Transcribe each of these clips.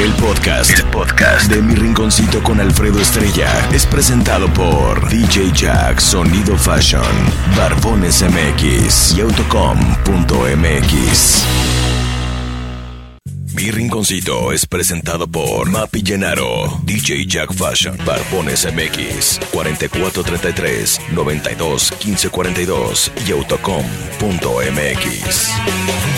El podcast, el podcast de Mi Rinconcito con Alfredo Estrella es presentado por DJ Jack Sonido Fashion, Barbones MX y Autocom.mx. Mi Rinconcito es presentado por Mapi Llenaro, DJ Jack Fashion, Barbones MX, 4433 92 1542 y Autocom.mx.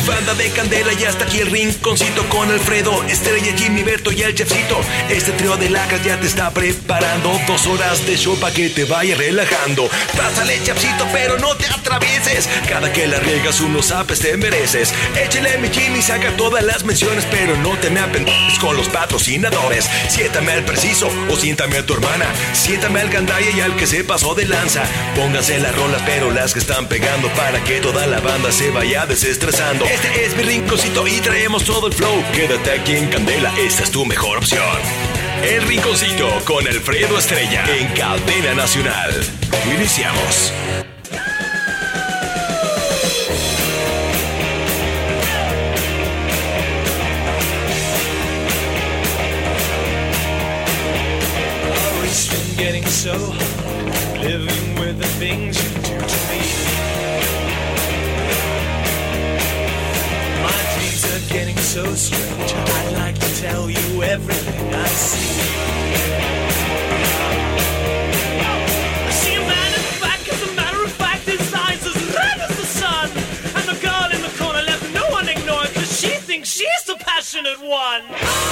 Banda de Candela y hasta aquí el rinconcito con Alfredo, Estrella, Jimmy, Berto y el chefcito. Este trío de lacas ya te está preparando dos horas de show para que te vaya relajando. Pásale, chefcito, pero no te atravieses. Cada que la riegas unos apes te mereces. Échale mi Jimmy, saca todas las menciones, pero no te me apendejes con los patrocinadores. Siéntame al preciso o siéntame a tu hermana. Siéntame al gandaya y al que se pasó de lanza. Pónganse las rolas, pero las que están pegando para que toda la banda se vaya desestresando. Este es mi rinconcito y traemos todo el flow. Quédate aquí en Candela, esta es tu mejor opción. El rinconcito con Alfredo Estrella en Cadena Nacional. Iniciamos. Getting so living with the things you do to me. My dreams are getting so strange. I'd like to tell you everything I see. Man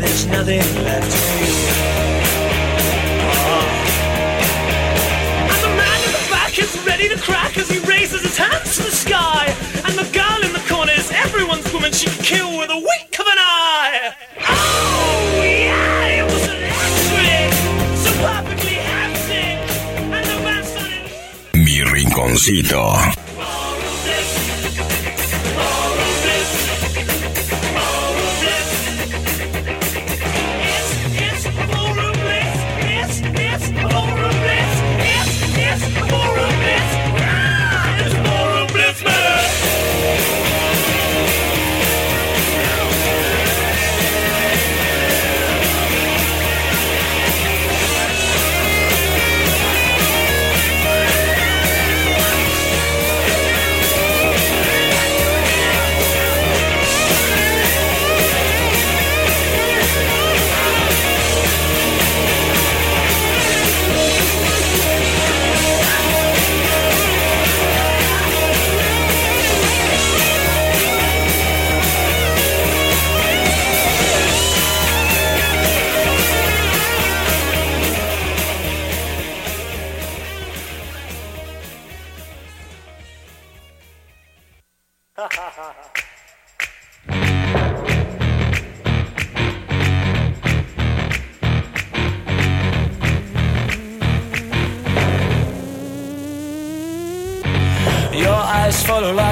there's nothing left to do. And the man in the back is ready to crack as he raises his hands to the sky. And the girl in the corner is everyone's woman she can kill with a wink of an eye. Oh, yeah, it was electric. So perfectly. And the man started. Mi Rinconcito.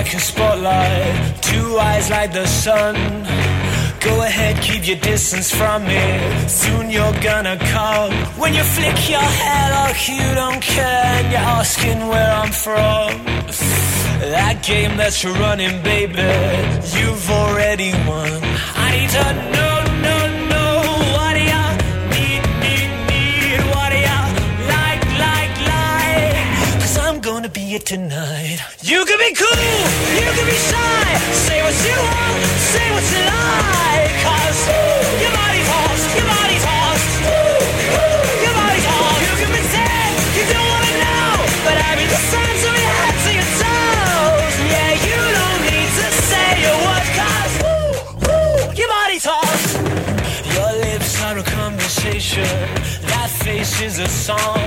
Like a spotlight, two eyes like the sun. Go ahead, keep your distance from me. Soon you're gonna come. When you flick your hair like you don't care, and you're asking where I'm from. That game that you're running, baby, you've already won. I need to know, know, it tonight. You can be cool, you can be shy, say what you want, say what you like, cause ooh, your body talks, your body talks, ooh, ooh, your body talks. You can pretend you don't wanna know, but I be the sun to your head to your toes. Yeah, you don't need to say a word, cause ooh, ooh, your body talks. Your lips are a conversation, that face is a song.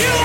you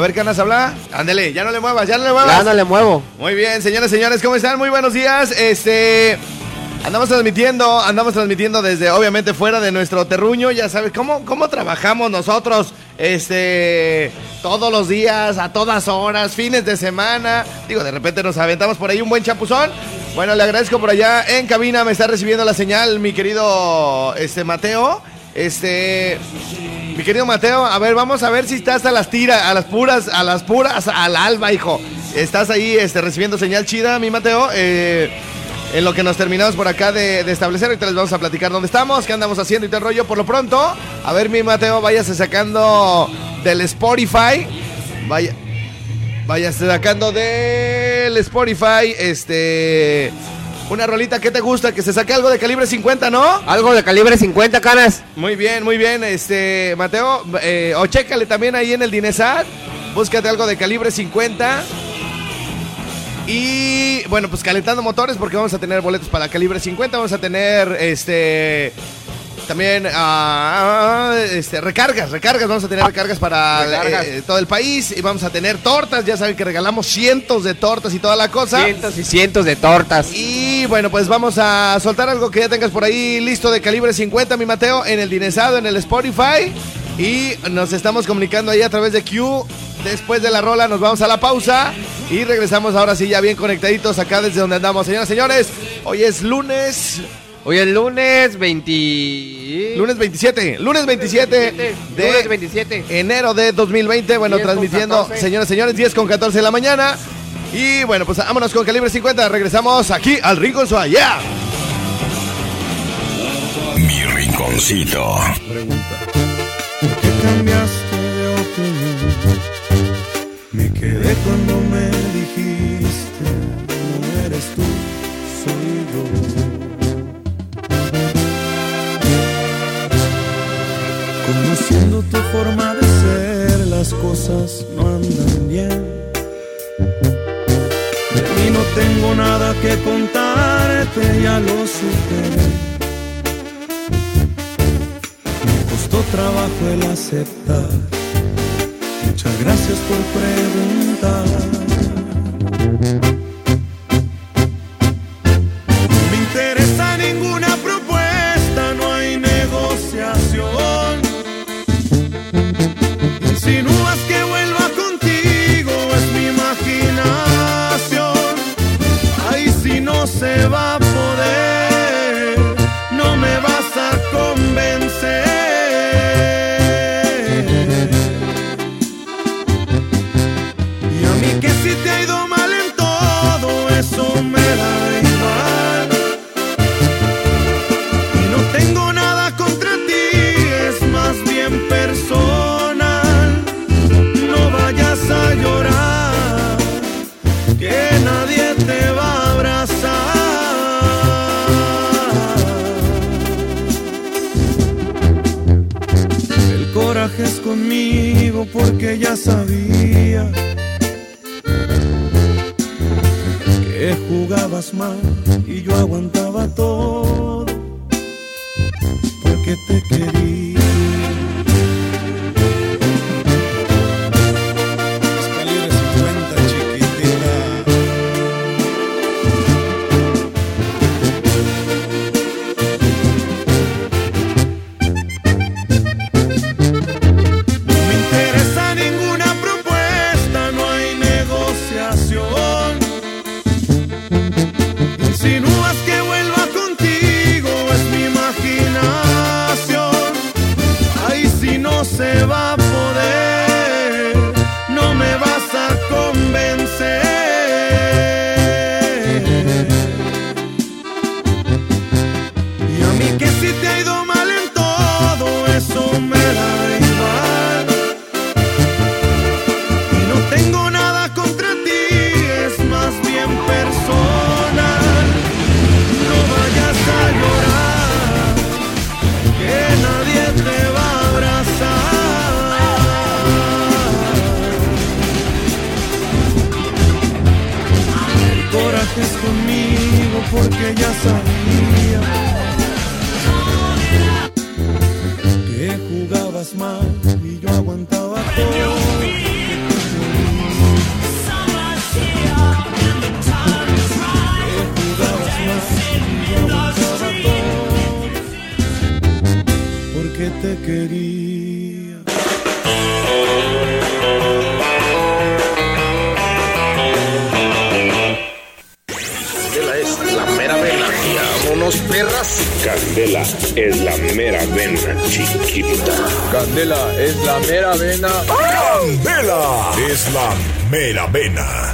A ver, Canas, habla. Ándele, ya no le muevas, ya no le muevas. Ya no le muevo. Muy bien, señores, señores, ¿cómo están? Muy buenos días. Este. Andamos transmitiendo, andamos transmitiendo desde, obviamente, fuera de nuestro terruño. Ya sabes, ¿cómo, cómo trabajamos nosotros? Este. Todos los días, a todas horas, fines de semana. Digo, de repente nos aventamos por ahí un buen chapuzón. Bueno, le agradezco por allá en cabina, me está recibiendo la señal mi querido este Mateo. Este mi querido Mateo, a ver, vamos a ver si estás a las tiras, a las puras, a las puras, al alba, hijo. Estás ahí este, recibiendo señal chida, mi Mateo. Eh, en lo que nos terminamos por acá de, establecer, ahorita les vamos a platicar dónde estamos, qué andamos haciendo y todo el rollo. Por lo pronto, a ver, mi Mateo, váyase sacando del Spotify. Vaya, váyase sacando del Spotify, este. Una rolita que te gusta, que se saque algo de calibre 50, ¿no? Algo de calibre 50, canas. Muy bien, muy bien. Este, Mateo, eh, o chécale también ahí en el Dinesat. Búscate algo de calibre 50. Y bueno, pues calentando motores porque vamos a tener boletos para calibre 50. Vamos a tener este también uh, este, recargas, recargas, vamos a tener recargas para eh, todo el país y vamos a tener tortas, ya saben que regalamos cientos de tortas y toda la cosa. Cientos y cientos de tortas. Y bueno, pues vamos a soltar algo que ya tengas por ahí listo de calibre 50, mi Mateo, en el Dinesado, en el Spotify. Y nos estamos comunicando ahí a través de Q. Después de la rola nos vamos a la pausa y regresamos ahora sí ya bien conectaditos acá desde donde andamos. Señoras y señores, hoy es lunes Hoy es lunes 20... Lunes 27. Lunes 27 de lunes 27. enero de 2020. Bueno, transmitiendo, señores, señores, 10 con 14 de la mañana. Y bueno, pues vámonos con calibre 50. Regresamos aquí al Rinconzo allá. Mi rinconcito. Pregunta. ¿Por qué cambiaste de opinión? Me quedé cuando me dijiste, no eres tú, soy yo. Conociendo tu forma de ser, las cosas no andan bien. Tengo nada que contarte, ya lo supe. Me costó trabajo el aceptar. Muchas gracias por preguntar. Te quería. Candela es la mera vena. Vámonos, perras. Candela es la mera vena, chiquita. Candela es la mera vena. Candela es la mera vena.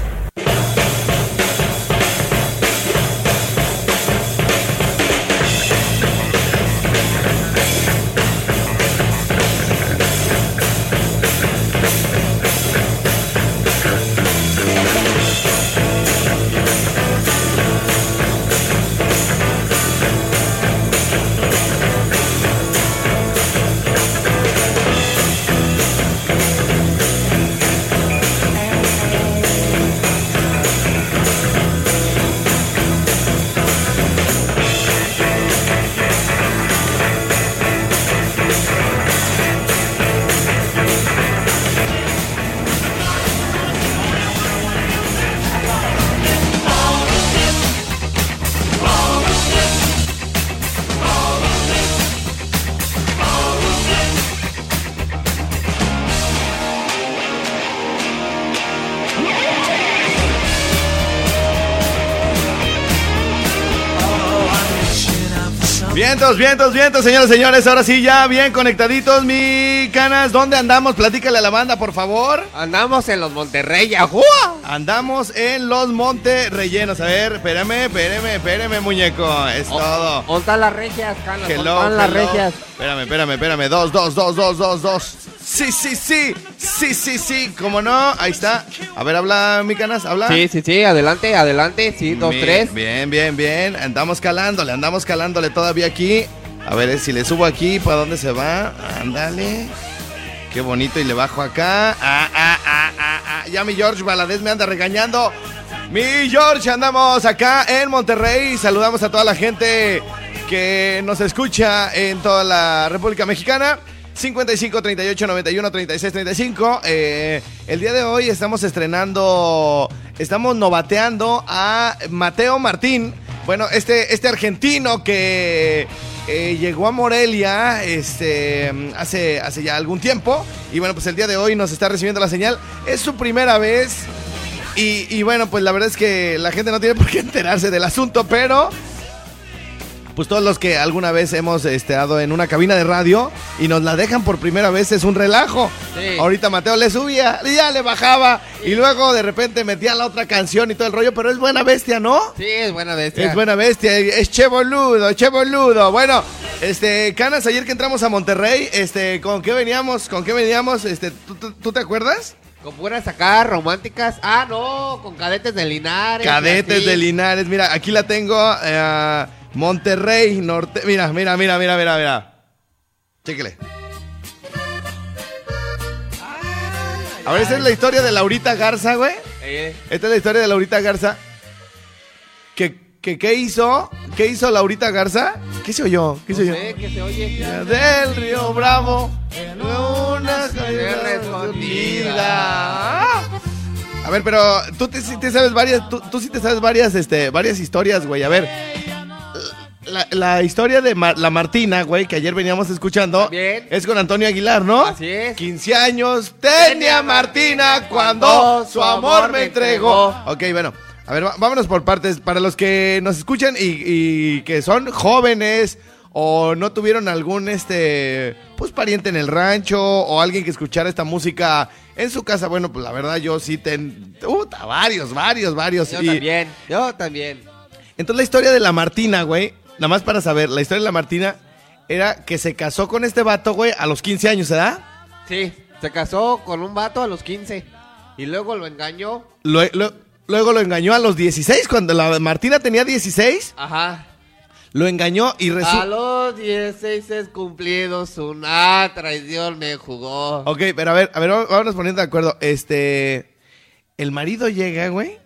Vientos, vientos, vientos, señores, señores. Ahora sí, ya bien conectaditos, mi canas. ¿Dónde andamos? Platícale a la banda, por favor. Andamos en los Monterrey, ¡ajúa! Andamos en los Monte Rellenos. A ver, espérame, espérame, espérame, muñeco. Es todo. ¿Dónde están las regias, canas? ¿Dónde están las regias? Espérame, espérame, espérame. Dos, dos, dos, dos, dos, dos. Sí, sí, sí. Sí, sí, sí. ¿Cómo no? Ahí está. A ver, habla, mi canas, habla. Sí, sí, sí, adelante, adelante, sí, dos, Bien, tres. Bien, bien, bien. Andamos calándole, andamos calándole todavía aquí. A ver eh, si le subo aquí, ¿para dónde se va? Ándale. Qué bonito. Y le bajo acá. Ah, ah, ah, ah, ah. Ya mi George Valadez me anda regañando. Mi George, andamos acá en Monterrey. Saludamos a toda la gente que nos escucha en toda la República Mexicana. 55 38 91 36 35. Eh, el día de hoy estamos estrenando, estamos novateando a Mateo Martín. Bueno, este, este argentino que eh, llegó a Morelia este, hace, hace ya algún tiempo. Y bueno, pues el día de hoy nos está recibiendo la señal. Es su primera vez. Y, y bueno, pues la verdad es que la gente no tiene por qué enterarse del asunto, pero pues todos los que alguna vez hemos estado en una cabina de radio y nos la dejan por primera vez es un relajo. Sí. Ahorita Mateo le subía, ya le bajaba y luego de repente metía la otra canción y todo el rollo, pero es buena bestia, ¿no? Sí, es buena bestia. Es buena bestia, es che boludo, che boludo. Bueno, este, Canas, ayer que entramos a Monterrey, este, ¿con qué veníamos? ¿Con qué veníamos? Este, ¿tú, tú- tú te acuerdas? Con puras acá románticas. Ah, no, con cadetes de Linares. Cadetes de Linares, mira, aquí la tengo, eh, Monterrey, Norte, mira, mira, mira, mira, mira, mira. Chéquele. A ver, esa es la historia de Laurita Garza, güey. Eh, Esta es la historia de Laurita Garza. ¿Qué, qué, qué hizo? ¿Qué hizo Laurita Garza? ¿Qué se oyó? ¿Qué no se oyó? sé, que se oye. Del Río Bravo, en una escondida. A ver, pero tú te, sí te sabes varias, tú, tú sí te sabes varias, este, varias historias, güey. A ver, la, la historia de la Martina, güey, que ayer veníamos escuchando, Bien. es con Antonio Aguilar, ¿no? Así es. 15 años tenía Martina cuando su amor me entregó. Ok, bueno. A ver, vámonos por partes. Para los que nos escuchan y, y que son jóvenes o no tuvieron algún este pues pariente en el rancho o alguien que escuchara esta música en su casa, bueno, pues la verdad yo sí ten varios, varios, varios. Yo Y- también, yo también. entonces la historia de la Martina, güey, nada más para saber, la historia de la Martina era que se casó con este vato, güey, a los 15 años, ¿verdad? Sí, se casó con un vato a los 15 y luego lo engañó. Lo- luego lo engañó a los 16, cuando la Martina tenía 16, Ajá. lo engañó y A resulta... los 16 cumplidos una traición me jugó. Ok, pero a ver, a ver, vamos- vámonos poniendo de acuerdo. Este, el marido llega, güey,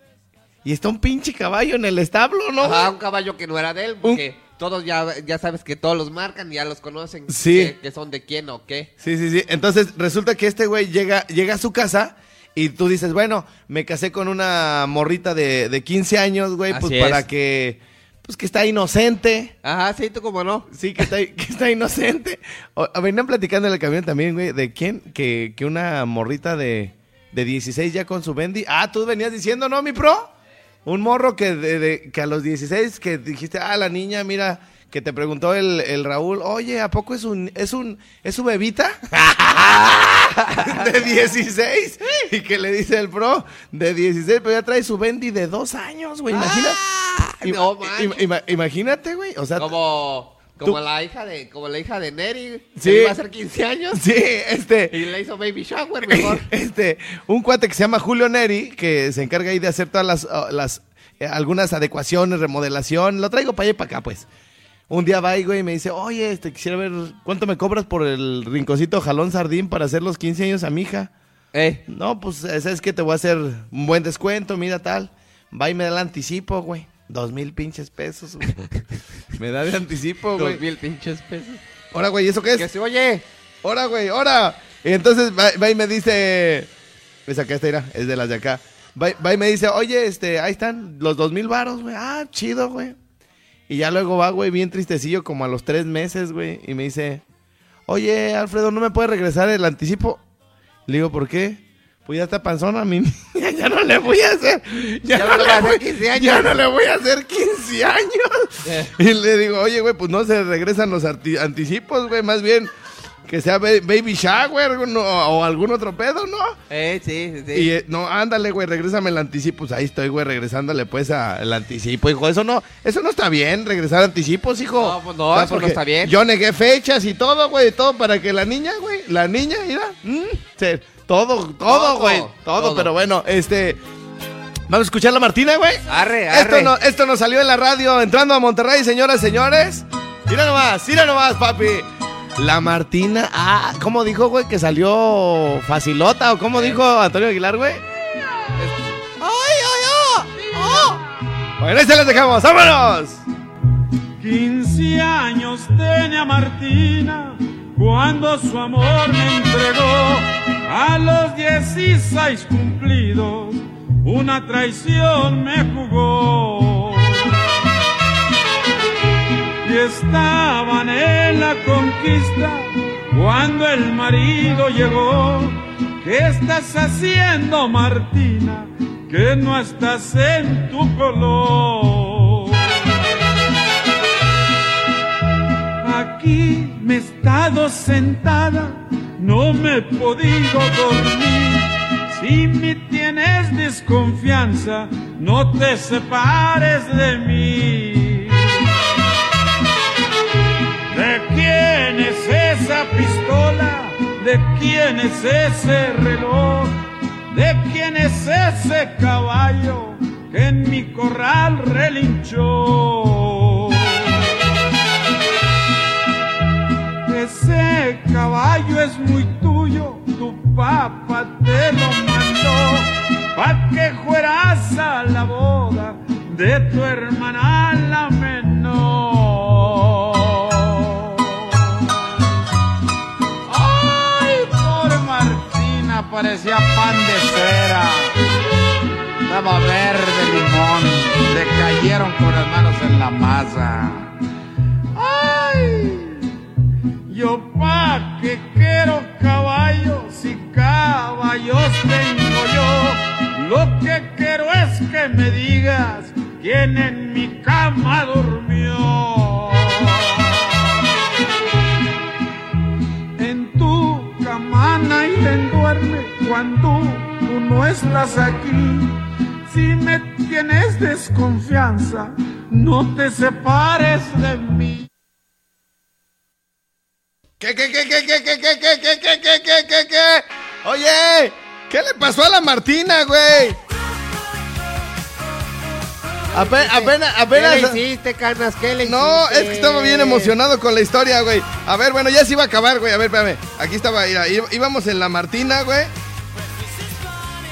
y está un pinche caballo en el establo, ¿no? Güey? un caballo que no era de él, Un- porque todos ya, ya sabes que todos los marcan y ya los conocen. Sí. Que, que son de quién o qué. Sí, sí, sí. Entonces resulta que este güey llega, llega a su casa y tú dices, bueno, me casé con una morrita de, de 15 años, güey, pues para que, pues que está inocente. Ajá, sí, tú como no. Sí, que está, que está inocente. O- venían platicando en el camión también, güey, de quién, que, que una morrita de, de 16 ya con su bendy. Ah, tú venías diciendo, ¿no, mi pro? Un morro que, de, de- que a los 16 que dijiste, ah, la niña, mira, que te preguntó el, el Raúl, oye, ¿a poco es un, es un, es su bebita? de 16. Y que le dice el pro, de 16, pero ya trae su bendy de dos años, güey, imagínate. Ima- no ima- ima- imagínate, güey, o sea... Como, como Tú- la hija de, como la hija de Neri. Sí. Que iba a hacer 15 años. Sí, este... Y le hizo baby shower mejor. este, un cuate que se llama Julio Neri, que se encarga ahí de hacer todas las, uh, las eh, algunas adecuaciones, remodelación, lo traigo para allá y para acá, pues. Un día va y, güey, y me dice, oye, este, quisiera ver cuánto me cobras por el rinconcito jalón sardín para hacer los 15 años a mi hija. Eh, No, pues, ¿sabes qué? Te voy a hacer un buen descuento, mira tal. Va y me da el anticipo, güey. Dos mil pinches pesos, güey. me da de anticipo, güey. dos mil pinches pesos. Ahora, güey, ¿eso qué es? Que se oye. ¡Hora, güey! ¡Hora! Y entonces va, va y me dice. Esa que esta era, es de las de acá. Va, va y me dice, oye, este, ahí están los dos mil varos, güey. Ah, chido, güey. Y ya luego va, güey, bien tristecillo, como a los tres meses, güey. Y me dice, oye, Alfredo, ¿no me puedes regresar el anticipo? Le digo, ¿por qué? Pues ya está panzona, mi niña, ya no le voy a hacer. Ya, Ya no, no le vas a voy, hacer 15 años. ya no le voy a hacer 15 años. Eh. Y le digo, oye, güey, pues no se regresan los anticipos, güey, más bien que sea ba- baby shower no, o algún otro pedo, ¿no? Eh, sí, sí. Y eh, no, ándale, güey, regrésame el anticipo. Pues ahí estoy, güey, regresándole pues al anticipo, hijo. Eso no, eso no está bien, regresar anticipos, hijo. No, pues no, eso no está bien. Yo negué fechas y todo, güey, todo para que la niña, güey, la niña, mira, mm, se- todo, todo, güey, todo, todo. pero bueno, este... Vamos a escuchar la Martina, güey. Arre, Esto, arre. no, esto nos salió en la radio entrando a Monterrey, señoras, señores. Mira nomás, mira nomás, papi. La Martina, ah, ¿cómo dijo, güey? Que salió facilota o cómo dijo Antonio Aguilar, güey. ¡Ay, ay, ay! Bueno, ahí se las dejamos, ¡vámonos! 15 años tenía Martina cuando su amor me entregó a los 16 cumplidos. Una traición me jugó. Y estaban en la conquista cuando el marido llegó. ¿Qué estás haciendo, Martina? Que no estás en tu color. Aquí me he estado sentada, no me he podido dormir. Si me tienes desconfianza, no te separes de mí. ¿De quién es esa pistola? ¿De quién es ese reloj? ¿De quién es ese caballo que en mi corral relinchó? Ese caballo es muy tuyo, tu papá te lo mandó, pa' que fueras a la boda de tu hermana la menor. Ay, pobre Martina, parecía pan de cera. Estaba verde limón, le cayeron con las manos en la masa. Yo pa' que quiero caballos y caballos tengo yo. Lo que quiero es que me digas quién en mi cama durmió. En tu cama nadie duerme cuando tú no estás aquí. Si me tienes desconfianza, no te separes de mí. ¿Qué, qué, qué, qué, qué, qué, qué, qué, qué, qué, qué, qué, qué, qué? Oye, ¿qué le pasó a la Martina, güey? Ape- apenas, ¿Qué apenas... le hiciste, Canas? ¿Qué le No, hiciste? es que estaba bien emocionado con la historia, güey. A ver, bueno, ya se iba a acabar, güey. A ver, espérame. Aquí estaba, mira, íbamos en la Martina, güey.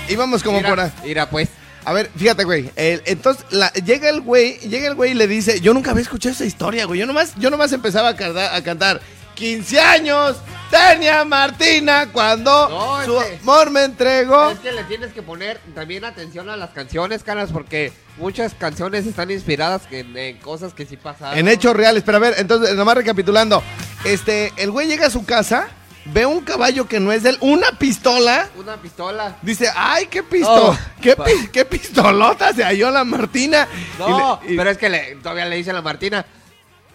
Íbamos como Mira, por ahí. Mira, pues. A ver, fíjate, güey. el- entonces, la- llega el güey, llega el güey y le dice, yo nunca había escuchado esa historia, güey. Yo nomás, yo nomás empezaba a cantar, a cantar 15 años tenía Martina cuando No, su este- amor me entregó. Es que le tienes que poner también atención a las canciones, caras, porque muchas canciones están inspiradas en, en cosas que sí pasaron. En hechos reales. Pero a ver, entonces, nomás recapitulando. Este, el güey llega a su casa, ve un caballo que no es de él, una pistola. Una pistola. Dice, ay, qué pistola, Oh. qué, pi- qué pistolota se halló la Martina. No, Y le- y- pero es que le- todavía le dice a la Martina,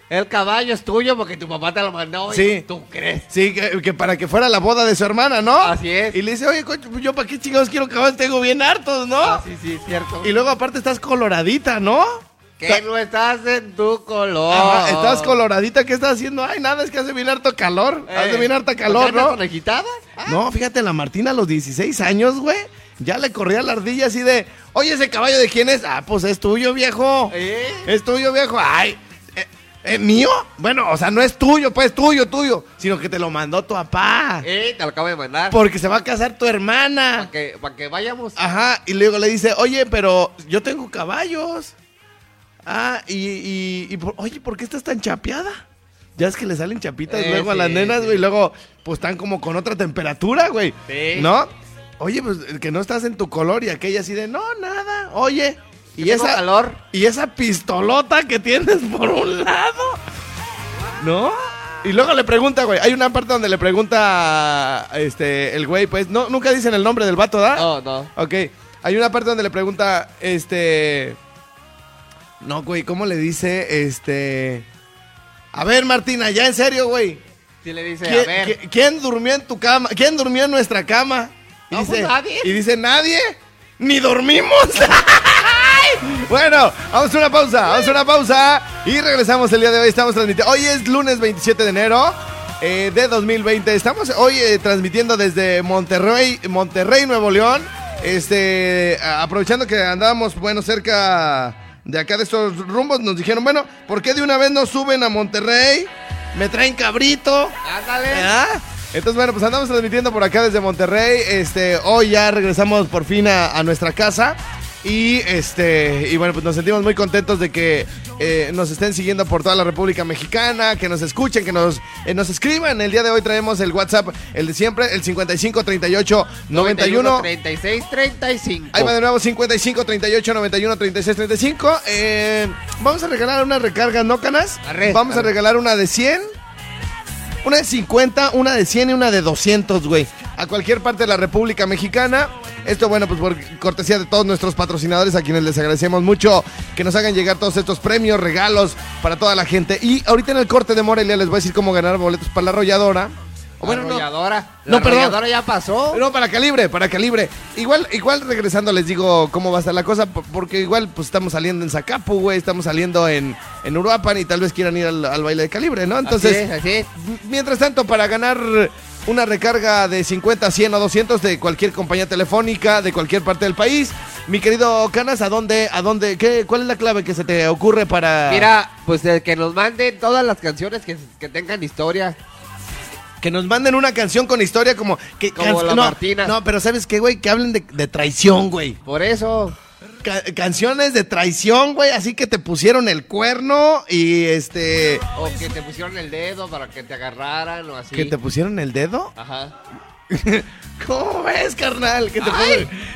el caballo es tuyo porque tu papá te lo mandó. y Sí. ¿Tú crees? Sí, que, que para que fuera la boda de su hermana, ¿no? Así es. Y le dice, oye, pues yo para qué chingados quiero caballos, tengo bien hartos, ¿no? Ah, sí, sí, cierto. Y luego aparte estás coloradita, ¿no? Que no estás en tu color. Ajá, estás coloradita, ¿qué estás haciendo? Ay, nada, es que hace bien harto calor. Eh, hace bien harta ¿por qué calor, ¿no? conejitada? Ah, No, fíjate, la Martina a los 16 años, güey. Ya le corría la ardilla así de, oye, ese caballo de quién es? Ah, pues es tuyo, viejo. ¿Eh? Es tuyo, viejo. Ay, eh, ¿mío? Bueno, o sea, no es tuyo, pues tuyo, tuyo. Sino que te lo mandó tu papá. Eh, te lo acabo de mandar. Porque se va a casar tu hermana. Para que, pa' que vayamos. Ajá, y luego le dice, oye, pero yo tengo caballos. Ah, y, y, y por- oye, ¿por qué estás tan chapeada? Ya es que le salen chapitas Eh, luego a las nenas, sí. güey, y luego pues están como con otra temperatura, güey. Sí. ¿No? Oye, pues que no estás en tu color y aquella así de, no, nada, oye. Y esa, calor. y esa pistolota que tienes por un lado. ¿No? Y luego le pregunta, güey. Hay una parte donde le pregunta este el güey, pues, no, nunca dicen el nombre del vato, ¿da? No, no. Ok. Hay una parte donde le pregunta, este. No, güey, ¿cómo le dice? Este. A ver, Martina, ya en serio, güey. Sí le dice, ¿Quién, a ver. qui- quién durmió en tu cama? ¿Quién durmió en nuestra cama? Y No, dice, pues nadie. Y dice, ¿nadie? ¿Ni dormimos? bueno, vamos a una pausa, vamos a una pausa y regresamos el día de hoy. Estamos transmitiendo. Hoy es lunes 27 de enero eh, de 2020. Estamos hoy eh, transmitiendo desde Monterrey, Monterrey, Nuevo León. Este, aprovechando que andábamos, bueno, cerca de acá de estos rumbos, nos dijeron, bueno, ¿por qué de una vez no suben a Monterrey? Me traen cabrito. Ándale. ¿Ah? Entonces, bueno, pues andamos transmitiendo por acá desde Monterrey. Este, hoy ya regresamos por fin a, a nuestra casa. Y este, y bueno, pues nos sentimos muy contentos de que eh, nos estén siguiendo por toda la República Mexicana, que nos escuchen, que nos, eh, nos escriban. El día de hoy traemos el WhatsApp, el de siempre, el 55 38 91 36, 35. Ahí va de nuevo 55 38 91 36 35. Eh, vamos a regalar una recarga, ¿no, Canas? Arre, vamos a arre. regalar una de 100, una de 50, una de 100 y una de 200, güey. A cualquier parte de la República Mexicana. Esto, bueno, pues por cortesía de todos nuestros patrocinadores, a quienes les agradecemos mucho que nos hagan llegar todos estos premios, regalos para toda la gente. Y ahorita en el corte de Morelia les voy a decir cómo ganar boletos para la arrolladora. Bueno, no, arrolladora. No, la perdón. arrolladora ya pasó. no, para calibre, para calibre. Igual, igual regresando les digo cómo va a estar la cosa, por- porque igual pues estamos saliendo en Zacapu, güey, estamos saliendo en, en Uruapan y tal vez quieran ir al, al baile de calibre, ¿no? Entonces, Así es, así es. m- mientras tanto, para ganar una recarga de 50, 100 o 200 de cualquier compañía telefónica, de cualquier parte del país, mi querido Canas, ¿a dónde, a dónde, qué, cuál es la clave que se te ocurre para... Mira, pues el que nos manden todas las canciones que, que tengan historia. Que nos manden una canción con historia como... Que, Como la no, Martina. No, pero ¿sabes qué, güey? Que hablen de, de traición, güey. Por eso. Ca- canciones de traición, güey, así que te pusieron el cuerno y este... O que te pusieron el dedo para que te agarraran o así. ¿Que te pusieron el dedo? Ajá. ¿Cómo ves, carnal? ¿Que te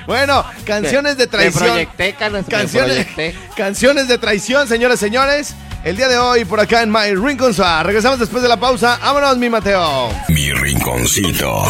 Bueno, canciones de Te traición. proyecté, canas, te Canciones, proyecté. canciones de traición, señores, señores. El día de hoy, por acá en My Rincon Spa. Regresamos después de la pausa. Vámonos, mi Mateo. Mi rinconcito.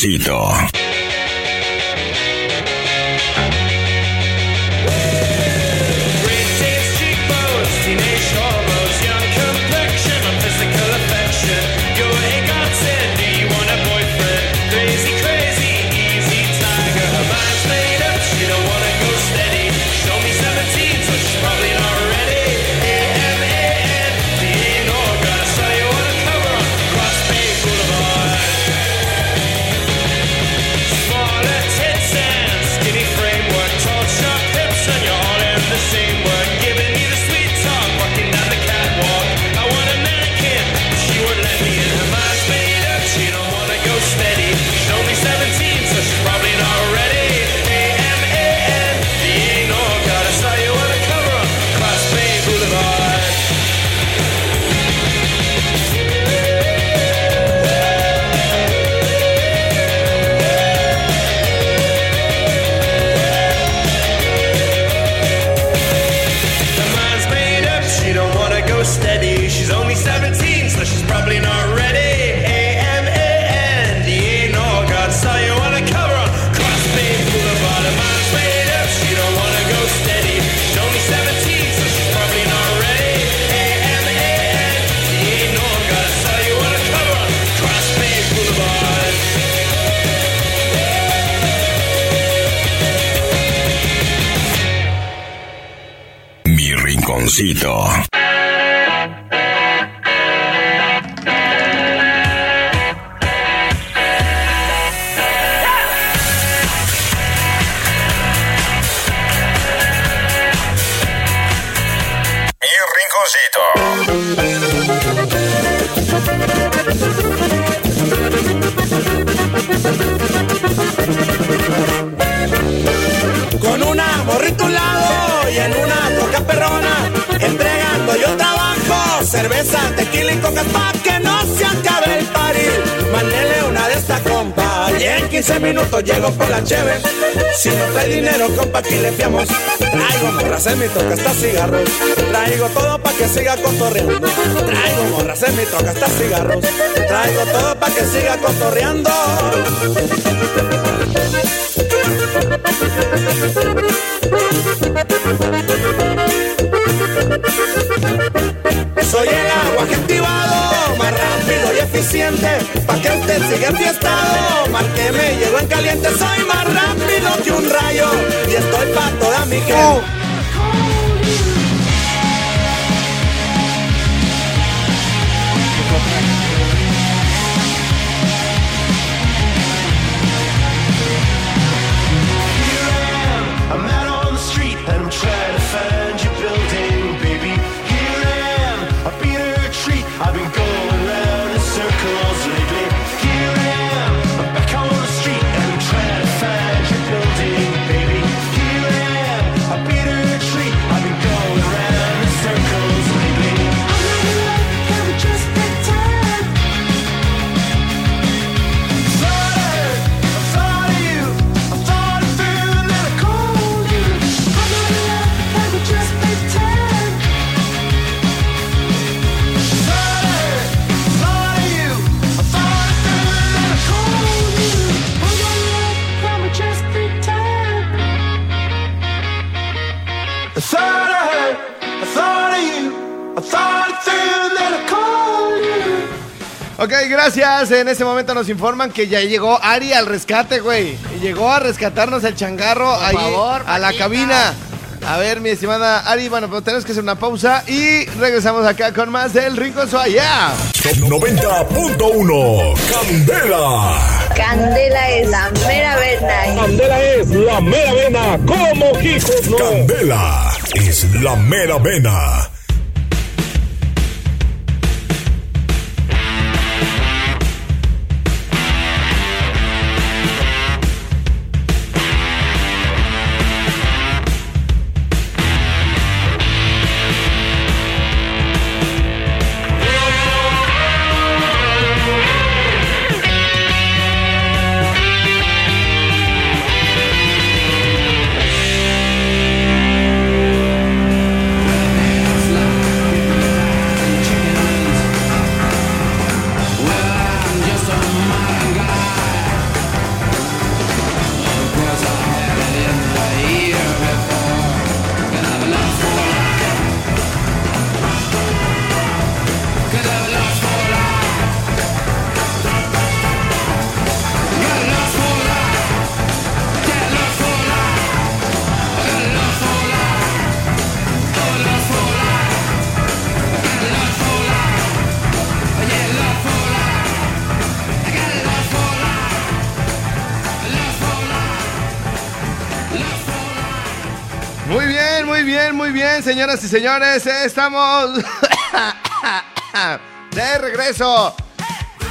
Rinconcito. Rinconcito. Cerveza, tequila y coca pa' que no se acabe el party. Mandele una de esta compa y en 15 minutos llego por la cheve. Si no trae dinero, compa, aquí le fiamos. Traigo morras en mi troca hasta cigarros. Traigo todo pa' que siga cotorreando. Traigo morras en mi troca hasta cigarros. Traigo todo pa' que siga cotorreando. Soy el agua activado, más rápido y eficiente, pa' que usted siga enfiestado. Márqueme, llego en caliente, soy más rápido que un rayo y estoy pa' toda mi gente. En este momento nos informan que ya llegó Ari al rescate, güey. Llegó a rescatarnos el changarro ahí favor, a la cabina. A ver, mi estimada Ari, bueno, pues tenemos que hacer una pausa y regresamos acá con más del Rincón allá. Top 90.1. Candela. Candela es la mera verdad. Candela es la mera vena, como hijos no. Candela es la mera vena. Bien, muy bien, señoras y señores. Estamos de regreso.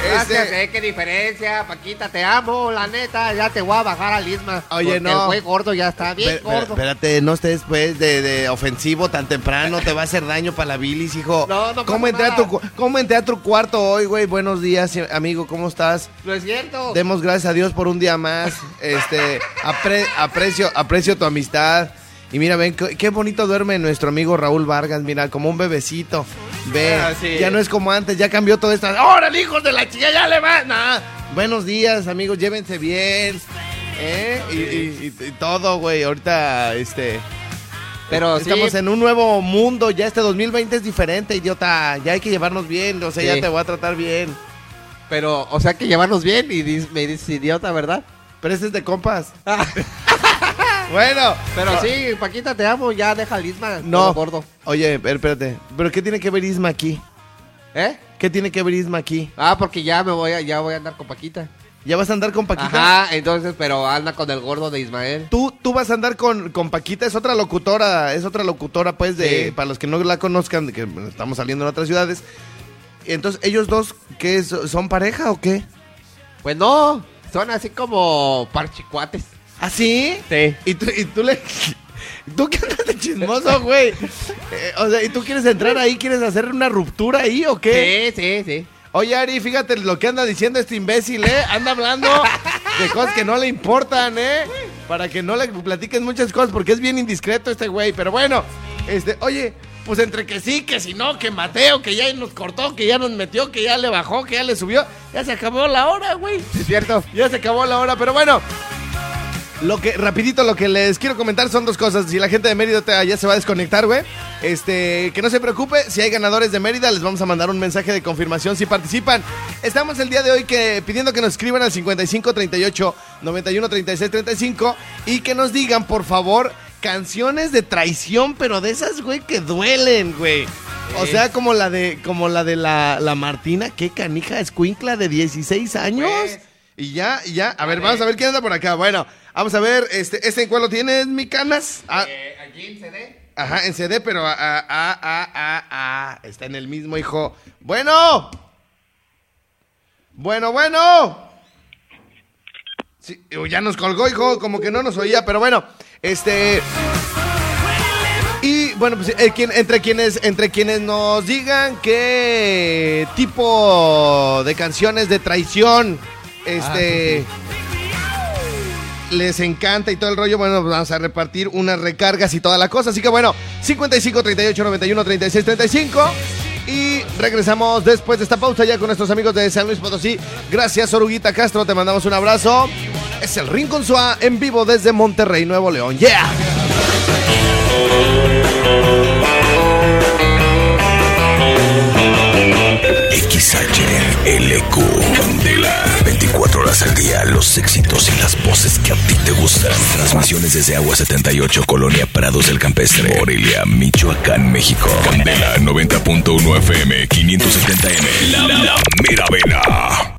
Gracias, Este- eh, qué diferencia, Paquita, te amo, la neta, ya te voy a bajar al Isma. Oye, no. El güey gordo ya está bien gordo. Espérate, no estés pues de, de ofensivo tan temprano, te va a hacer daño para la bilis, hijo. No, no ¿Cómo entré, a tu, ¿Cómo entré a tu cuarto hoy, güey? Buenos días, amigo, ¿cómo estás? No es cierto. Demos gracias a Dios por un día más. Este, apre- aprecio, aprecio tu amistad. Y mira, ven, qué, bonito duerme nuestro amigo Raúl Vargas, mira, como un bebecito. Ve, Ah, sí. ya no es como antes, ya cambió todo esto. ¡Órale, hijos de la chica, ya le va! Nah. Buenos días, amigos, llévense bien. ¿eh? Y, y- y- y todo, güey, ahorita, este... Pero Estamos sí. en un nuevo mundo, ya este 2020 es diferente, idiota. Ya hay que llevarnos bien, o sea, Sí. ya te voy a tratar bien. Pero, o sea que llevarnos bien y dis- me dices idiota, ¿verdad? Pero este es de compas. bueno. Pero no, sí, Paquita, te amo, ya deja al Isma. No. gordo. Oye, espérate. ¿Pero qué tiene que ver Isma aquí? ¿Eh? ¿Qué tiene que ver Isma aquí? Ah, porque ya me voy a, ya voy a andar con Paquita. ¿Ya vas a andar con Paquita? Ajá, entonces, pero anda con el gordo de Ismael. Tú, tú vas a andar con, con Paquita, es otra locutora, es otra locutora, pues, de, Sí. para los que no la conozcan, de que estamos saliendo en otras ciudades. Entonces, ¿ellos dos qué es? son pareja o qué? Pues no, son así como parchicuates. ¿Ah, sí? Sí. Y tú, y tú le... ¿Tú qué andas de chismoso, güey? Eh, o sea, ¿y tú quieres entrar ahí? ¿Quieres hacer una ruptura ahí o qué? Sí, sí, sí. Oye, Ari, fíjate lo que anda diciendo este imbécil, ¿eh? Anda hablando de cosas que no le importan, ¿eh? Para que no le platiques muchas cosas, porque es bien indiscreto este güey. Pero bueno, este, oye, pues entre que sí, que si no, que Mateo, que ya nos cortó, que ya nos metió, que ya le bajó, que ya le subió, ya se acabó la hora, güey. Es cierto. Ya se acabó la hora, pero bueno. Lo que, rapidito, lo que les quiero comentar son dos cosas. Si la gente de Mérida te- ya se va a desconectar, güey. Este, que no se preocupe. Si hay ganadores de Mérida, les vamos a mandar un mensaje de confirmación si participan. Estamos el día de hoy que, pidiendo que nos escriban al 55 38 91 36 35 y que nos digan, por favor, canciones de traición, pero de esas, güey, que duelen, güey. O sea, como la de, como la de la, la Martina, qué canija escuincla de 16 años. Pues. Y ya, y ya. A ver, vamos a ver quién anda por acá. Bueno, vamos a ver, este, ¿este en cuál lo tienes, mi canas? Ah, Eh, aquí en CD. ajá, en CD, pero ah, ah, ah, ah, ah, ah, está en el mismo, hijo. Bueno. Bueno, bueno. Sí, ya nos colgó, hijo, como que no nos oía, pero bueno, este... Y bueno, pues eh, quien- entre, quienes, entre quienes nos digan qué tipo de canciones de traición este, les encanta y todo el rollo, bueno, vamos a repartir unas recargas y toda la cosa. Así que bueno, 55 38 91 36 35. Y regresamos después de esta pausa ya con nuestros amigos de San Luis Potosí. Gracias, Oruguita Castro, te mandamos un abrazo. Es el Rincón Suá en vivo desde Monterrey, Nuevo León. ¡Yeah! XHLQ Candela. 24 horas al día Los éxitos y las voces que a ti te gustan. Transmisiones desde Agua 78 Colonia Prados del Campestre Morelia, Michoacán, México. Candela 90.1 FM 570M La, la Mera Vena